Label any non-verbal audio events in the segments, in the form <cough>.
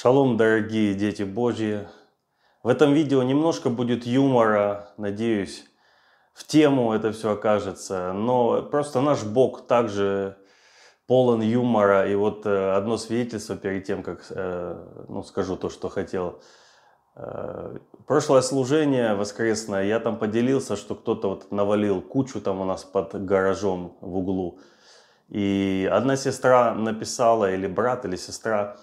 Шалом, дорогие дети Божьи! В этом видео немножко будет юмора, надеюсь, в тему это все окажется. Но просто наш Бог также полон юмора. И вот э, одно свидетельство перед тем, как э, ну, скажу то, что хотел. Э, прошлое служение воскресное, я там поделился, что кто-то вот навалил кучу там у нас под гаражом в углу. И одна сестра написала, или брат, или сестра,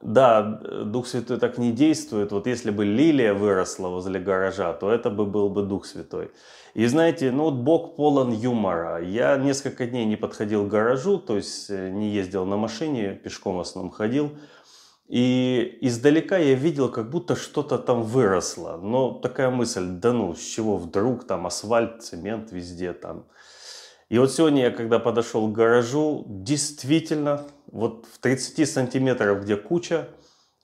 да, Дух Святой так не действует. Вот если бы лилия выросла возле гаража, то это бы был бы Дух Святой. И знаете, ну вот Бог полон юмора. Я несколько дней не подходил к гаражу, то есть э, не ездил на машине, пешком в основном ходил. И издалека я видел, как будто что-то там выросло. Но такая мысль, да ну, с чего вдруг там асфальт, цемент везде там. И вот сегодня я, когда подошел к гаражу, действительно, вот в 30 сантиметров, где куча,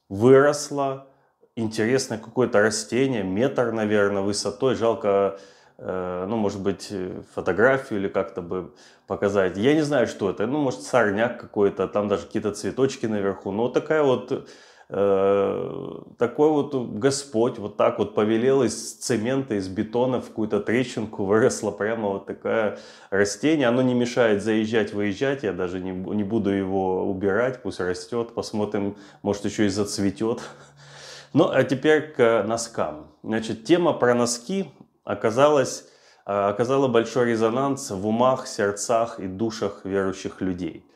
выросло интересное какое-то растение, метр, наверное, высотой. Жалко, э, ну, может быть, фотографию или как-то бы показать. Я не знаю, что это. Ну, может, сорняк какой-то, там даже какие-то цветочки наверху. Но такая вот Э, такой вот Господь вот так вот повелел из цемента, из бетона в какую-то трещинку <laughs> выросла прямо вот такое растение. Оно не мешает заезжать, выезжать, я даже не, не буду его убирать, пусть растет, посмотрим, может еще и зацветет. Ну, а теперь к носкам. Значит, тема про носки оказалась, э, оказала большой резонанс в умах, сердцах и душах верующих людей.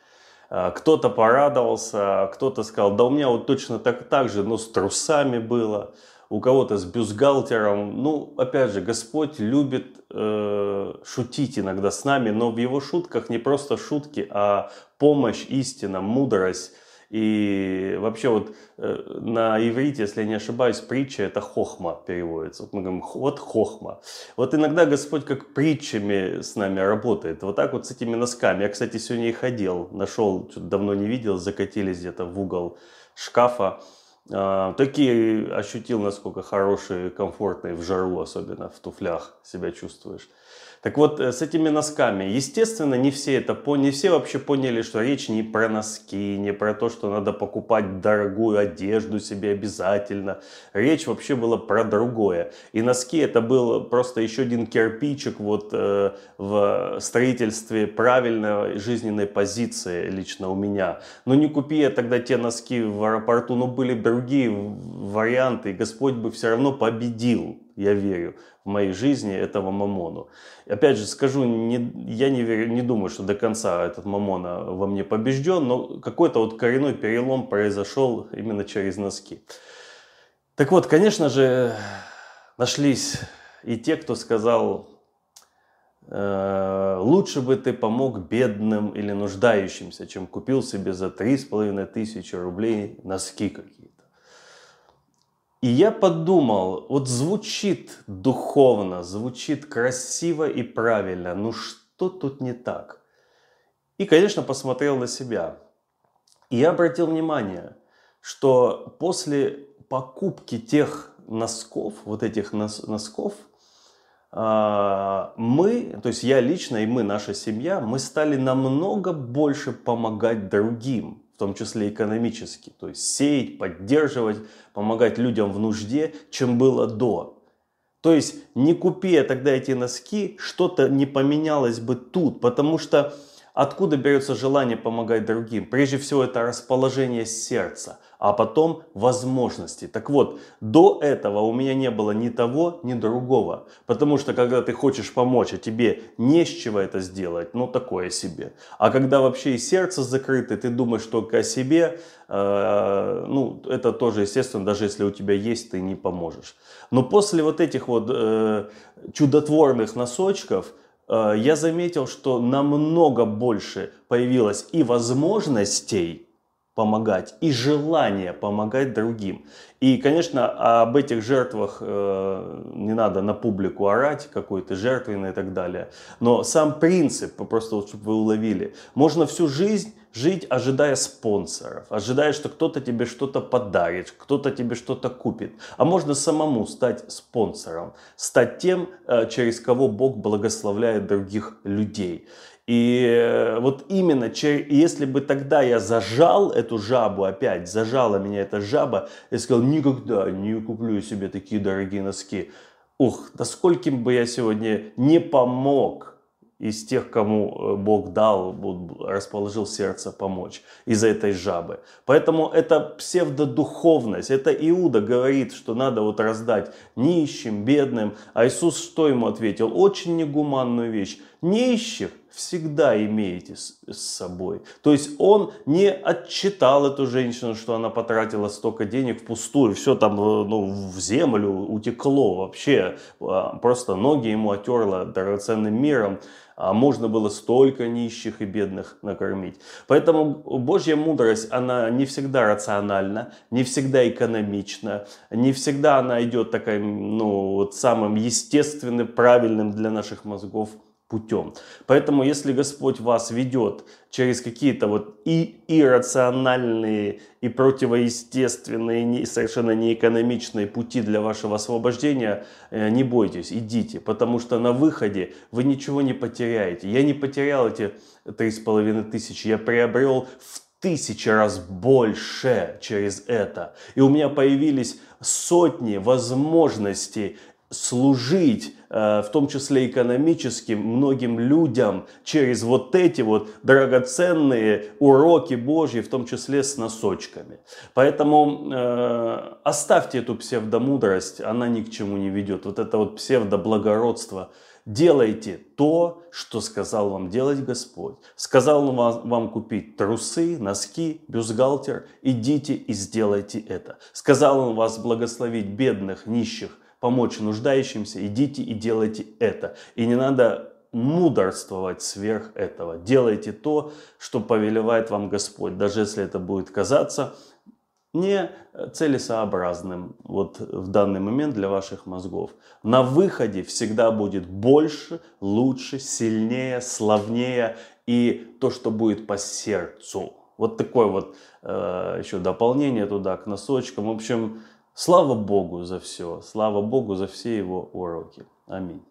А, кто-то порадовался, кто-то сказал, да у меня вот точно так, так же, но с трусами было, у кого-то с бюстгальтером. Ну, опять же, Господь любит э, шутить иногда с нами, но в его шутках не просто шутки, а помощь, истина, мудрость – и вообще вот э, на иврите, если я не ошибаюсь, притча это хохма переводится. Вот мы говорим, вот хохма. Вот иногда Господь как притчами с нами работает. Вот так вот с этими носками. Я, кстати, сегодня и ходил, нашел, давно не видел, закатились где-то в угол шкафа. А, такие ощутил, насколько хорошие, комфортные в жару, особенно в туфлях себя чувствуешь. Так вот, э, с этими носками, естественно, не все это поняли, не все вообще поняли, что речь не про носки, не про то, что надо покупать дорогую одежду себе обязательно. Речь вообще была про другое. И носки это был просто еще один кирпичик вот э, в строительстве правильной жизненной позиции лично у меня. Но не купи я тогда те носки в аэропорту, но были другие варианты, и Господь бы все равно победил я верю в моей жизни этого мамону. Опять же скажу, не, я не, верю, не думаю, что до конца этот мамона во мне побежден, но какой-то вот коренной перелом произошел именно через носки. Так вот, конечно же, нашлись и те, кто сказал, э, лучше бы ты помог бедным или нуждающимся, чем купил себе за три с половиной тысячи рублей носки какие-то. И я подумал, вот звучит духовно, звучит красиво и правильно, ну что тут не так? И, конечно, посмотрел на себя. И я обратил внимание, что после покупки тех носков, вот этих носков, а, мы, то есть я лично и мы, наша семья, мы стали намного больше помогать другим том числе экономически, то есть сеять, поддерживать, помогать людям в нужде, чем было до. То есть не купи я тогда эти носки, что-то не поменялось бы тут, потому что откуда берется желание помогать другим? Прежде всего это расположение сердца – а потом возможности. Так вот, до этого у меня не было ни того, ни другого. Потому что когда ты хочешь помочь, а тебе не с чего это сделать, ну такое себе. А когда вообще и сердце закрыто, ты думаешь только о себе, э, ну это тоже естественно, даже если у тебя есть, ты не поможешь. Но после вот этих вот э, чудотворных носочков, э, я заметил, что намного больше появилось и возможностей, помогать и желание помогать другим. И, конечно, об этих жертвах э, не надо на публику орать, какой то жертвенный и так далее. Но сам принцип, просто вот, чтобы вы уловили, можно всю жизнь жить, ожидая спонсоров, ожидая, что кто-то тебе что-то подарит, кто-то тебе что-то купит. А можно самому стать спонсором, стать тем, э, через кого Бог благословляет других людей. И э, вот именно, если бы тогда я зажал эту жабу опять, зажала меня эта жаба, я сказал, никогда не куплю себе такие дорогие носки. Ух, да скольким бы я сегодня не помог из тех, кому э, Бог дал, расположил сердце помочь из этой жабы. Поэтому это псевдодуховность. Это Иуда говорит, что надо вот раздать нищим, бедным. А Иисус что ему ответил? Очень негуманную вещь. Нищих всегда имеете с, с собой. То есть он не отчитал эту женщину, что она потратила столько денег впустую, все там э, ну, в землю утекло вообще, а, просто ноги ему отерло драгоценным миром а можно было столько нищих и бедных накормить. Поэтому Божья мудрость, она не всегда рациональна, не всегда экономична, не всегда она идет таким, ну, вот самым естественным, правильным для наших мозгов путем. Поэтому, если Господь вас ведет через какие-то вот и иррациональные, и противоестественные, и совершенно неэкономичные пути для вашего освобождения, э, не бойтесь, идите, потому что на выходе вы ничего не потеряете. Я не потерял эти три с половиной тысячи, я приобрел в тысячи раз больше через это. И у меня появились сотни возможностей служить, э, в том числе экономически, многим людям через вот эти вот драгоценные уроки Божьи, в том числе с носочками. Поэтому э, оставьте эту псевдомудрость, она ни к чему не ведет. Вот это вот псевдоблагородство. Делайте то, что сказал вам делать Господь. Сказал вам, вам купить трусы, носки, бюстгальтер. Идите и сделайте это. Сказал он вас благословить бедных, нищих, помочь нуждающимся, идите и делайте это. И не надо мудрствовать сверх этого. Делайте то, что повелевает вам Господь, даже если это будет казаться не целесообразным вот в данный момент для ваших мозгов. На выходе всегда будет больше, лучше, сильнее, славнее и то, что будет по сердцу. Вот такое вот э, еще дополнение туда к носочкам. В общем, Слава Богу за все, слава Богу за все его уроки. Аминь.